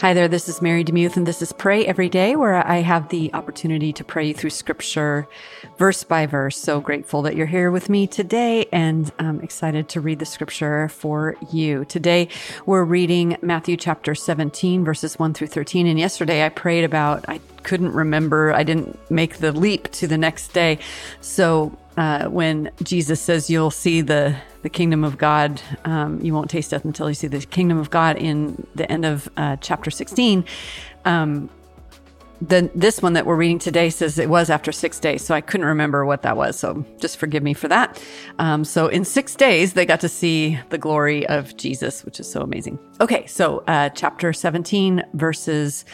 Hi there, this is Mary DeMuth, and this is Pray Every Day, where I have the opportunity to pray through scripture verse by verse. So grateful that you're here with me today and I'm excited to read the scripture for you. Today, we're reading Matthew chapter 17, verses 1 through 13. And yesterday, I prayed about, I couldn't remember, I didn't make the leap to the next day. So uh, when Jesus says you'll see the the kingdom of God, um, you won't taste death until you see the kingdom of God in the end of uh, chapter 16. Um, the this one that we're reading today says it was after six days, so I couldn't remember what that was. So just forgive me for that. Um, so in six days, they got to see the glory of Jesus, which is so amazing. Okay, so uh, chapter 17, verses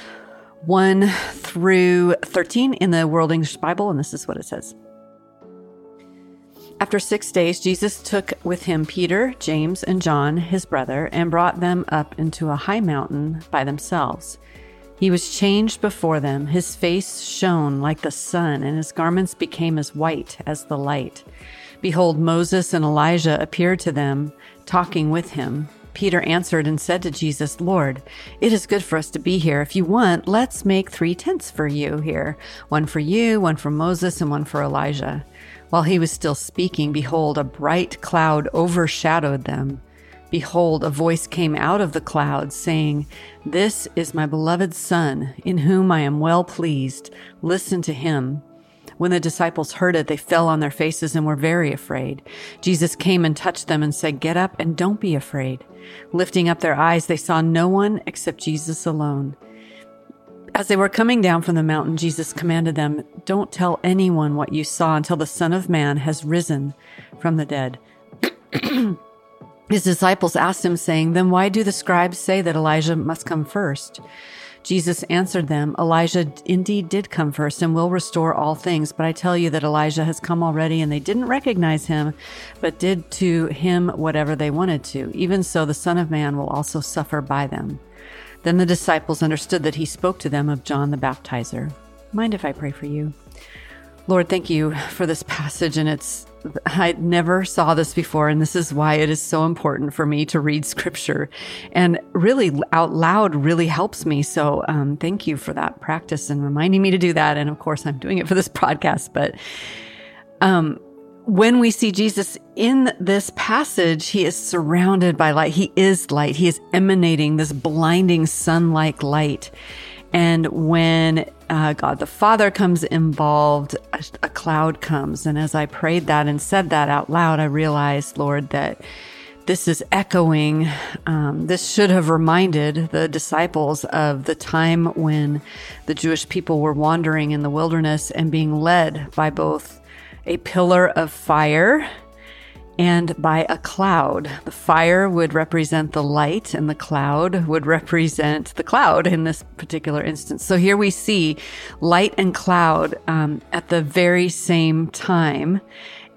1 through 13 in the World English Bible, and this is what it says. After six days, Jesus took with him Peter, James, and John, his brother, and brought them up into a high mountain by themselves. He was changed before them. His face shone like the sun, and his garments became as white as the light. Behold, Moses and Elijah appeared to them, talking with him. Peter answered and said to Jesus, Lord, it is good for us to be here. If you want, let's make three tents for you here one for you, one for Moses, and one for Elijah. While he was still speaking, behold, a bright cloud overshadowed them. Behold, a voice came out of the cloud, saying, This is my beloved Son, in whom I am well pleased. Listen to him. When the disciples heard it, they fell on their faces and were very afraid. Jesus came and touched them and said, Get up and don't be afraid. Lifting up their eyes, they saw no one except Jesus alone. As they were coming down from the mountain, Jesus commanded them, Don't tell anyone what you saw until the Son of Man has risen from the dead. His disciples asked him, saying, Then why do the scribes say that Elijah must come first? Jesus answered them, Elijah indeed did come first and will restore all things. But I tell you that Elijah has come already, and they didn't recognize him, but did to him whatever they wanted to. Even so, the Son of Man will also suffer by them. Then the disciples understood that he spoke to them of John the Baptizer. Mind if I pray for you? Lord, thank you for this passage. And it's, I never saw this before. And this is why it is so important for me to read scripture and really out loud really helps me. So, um, thank you for that practice and reminding me to do that. And of course, I'm doing it for this podcast, but, um, when we see Jesus in this passage, he is surrounded by light. He is light. He is emanating this blinding sun like light. And when uh, God the Father comes involved, a, a, cloud comes. And as I prayed that and said that out loud, I realized, Lord, that this is echoing. Um, this should have reminded the disciples of the time when the Jewish people were wandering in the wilderness and being led by both a pillar of fire and by a cloud. The fire would represent the light, and the cloud would represent the cloud in this particular instance. So here we see light and cloud um, at the very same time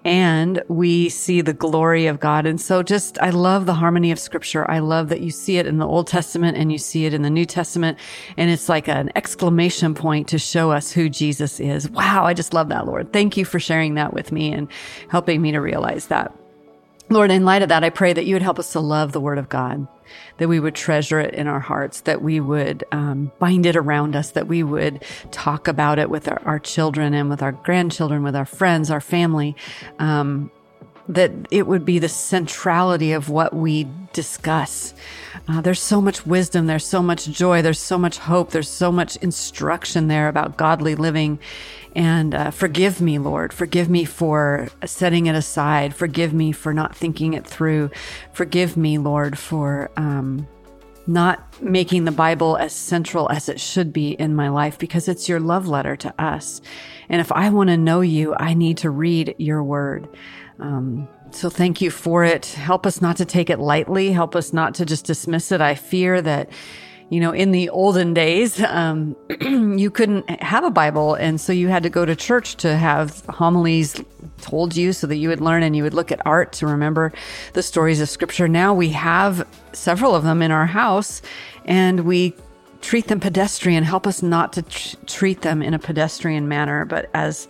and we see the glory of God. And so just, I love the harmony of scripture. I love that you see it in the Old Testament and you see it in the New Testament. And it's like an exclamation point to show us who Jesus is. Wow. I just love that, Lord. Thank you for sharing that with me and helping me to realize that. Lord, in light of that, I pray that you would help us to love the word of God, that we would treasure it in our hearts, that we would um, bind it around us, that we would talk about it with our, our, children and with our grandchildren, with our friends, our family, um, that it would be the centrality of what we discuss. Uh, there's so much wisdom, there's so much joy, there's so much hope, there's so much instruction there about godly living. And uh, forgive me, Lord. Forgive me for setting it aside. Forgive me for not thinking it through. Forgive me, Lord, for um, not making the Bible as central as it should be in my life because it's your love letter to us. And if I want to know you, I need to read your word. Um, so thank you for it. Help us not to take it lightly. Help us not to just dismiss it. I fear that you know, in the olden days, um, you couldn't have a Bible. And so you had to go to church to have homilies told you so that you would learn and you would look at art to remember the stories of scripture. Now we have several of them in our house and we treat them pedestrian. Help us not to tr- treat them in a pedestrian manner, but as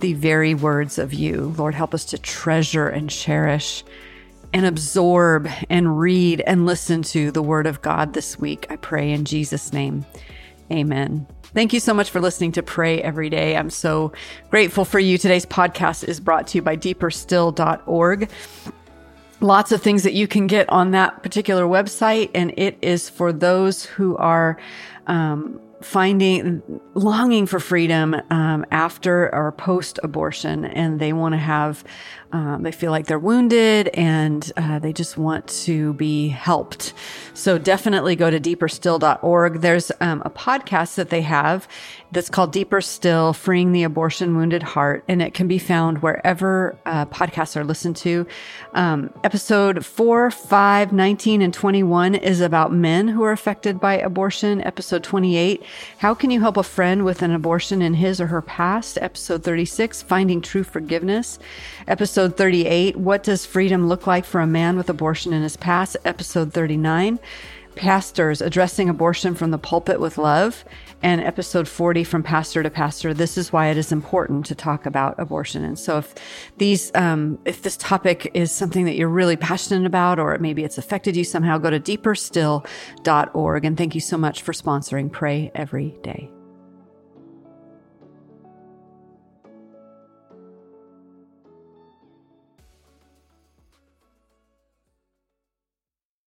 the very words of you. Lord, help us to treasure and cherish and absorb and read and listen to the Word of God this week. I pray in Jesus' name. Amen. Thank you so much for listening to Pray Every Day. I'm so grateful for you. Today's podcast is brought to you by deeperstill.org. Lots of things that you can get on that particular website, and it is for those who are um, finding longing for freedom um, after or post abortion and they want to have um, they feel like they're wounded and uh, they just want to be helped. So definitely go to deeperstill.org there's um, a podcast that they have that's called deeper still freeing the abortion wounded heart. And it can be found wherever uh, podcasts are listened to. Um, episode 4 5 19 and 21 is about men who are affected by abortion. Episode 28 how can you help a friend with an abortion in his or her past? Episode 36, Finding True Forgiveness. Episode 38, What does freedom look like for a man with abortion in his past? Episode 39, Pastors Addressing Abortion from the Pulpit with Love. And episode 40 from Pastor to Pastor. This is why it is important to talk about abortion. And so if these, um, if this topic is something that you're really passionate about, or maybe it's affected you somehow, go to deeperstill.org. And thank you so much for sponsoring Pray Every Day.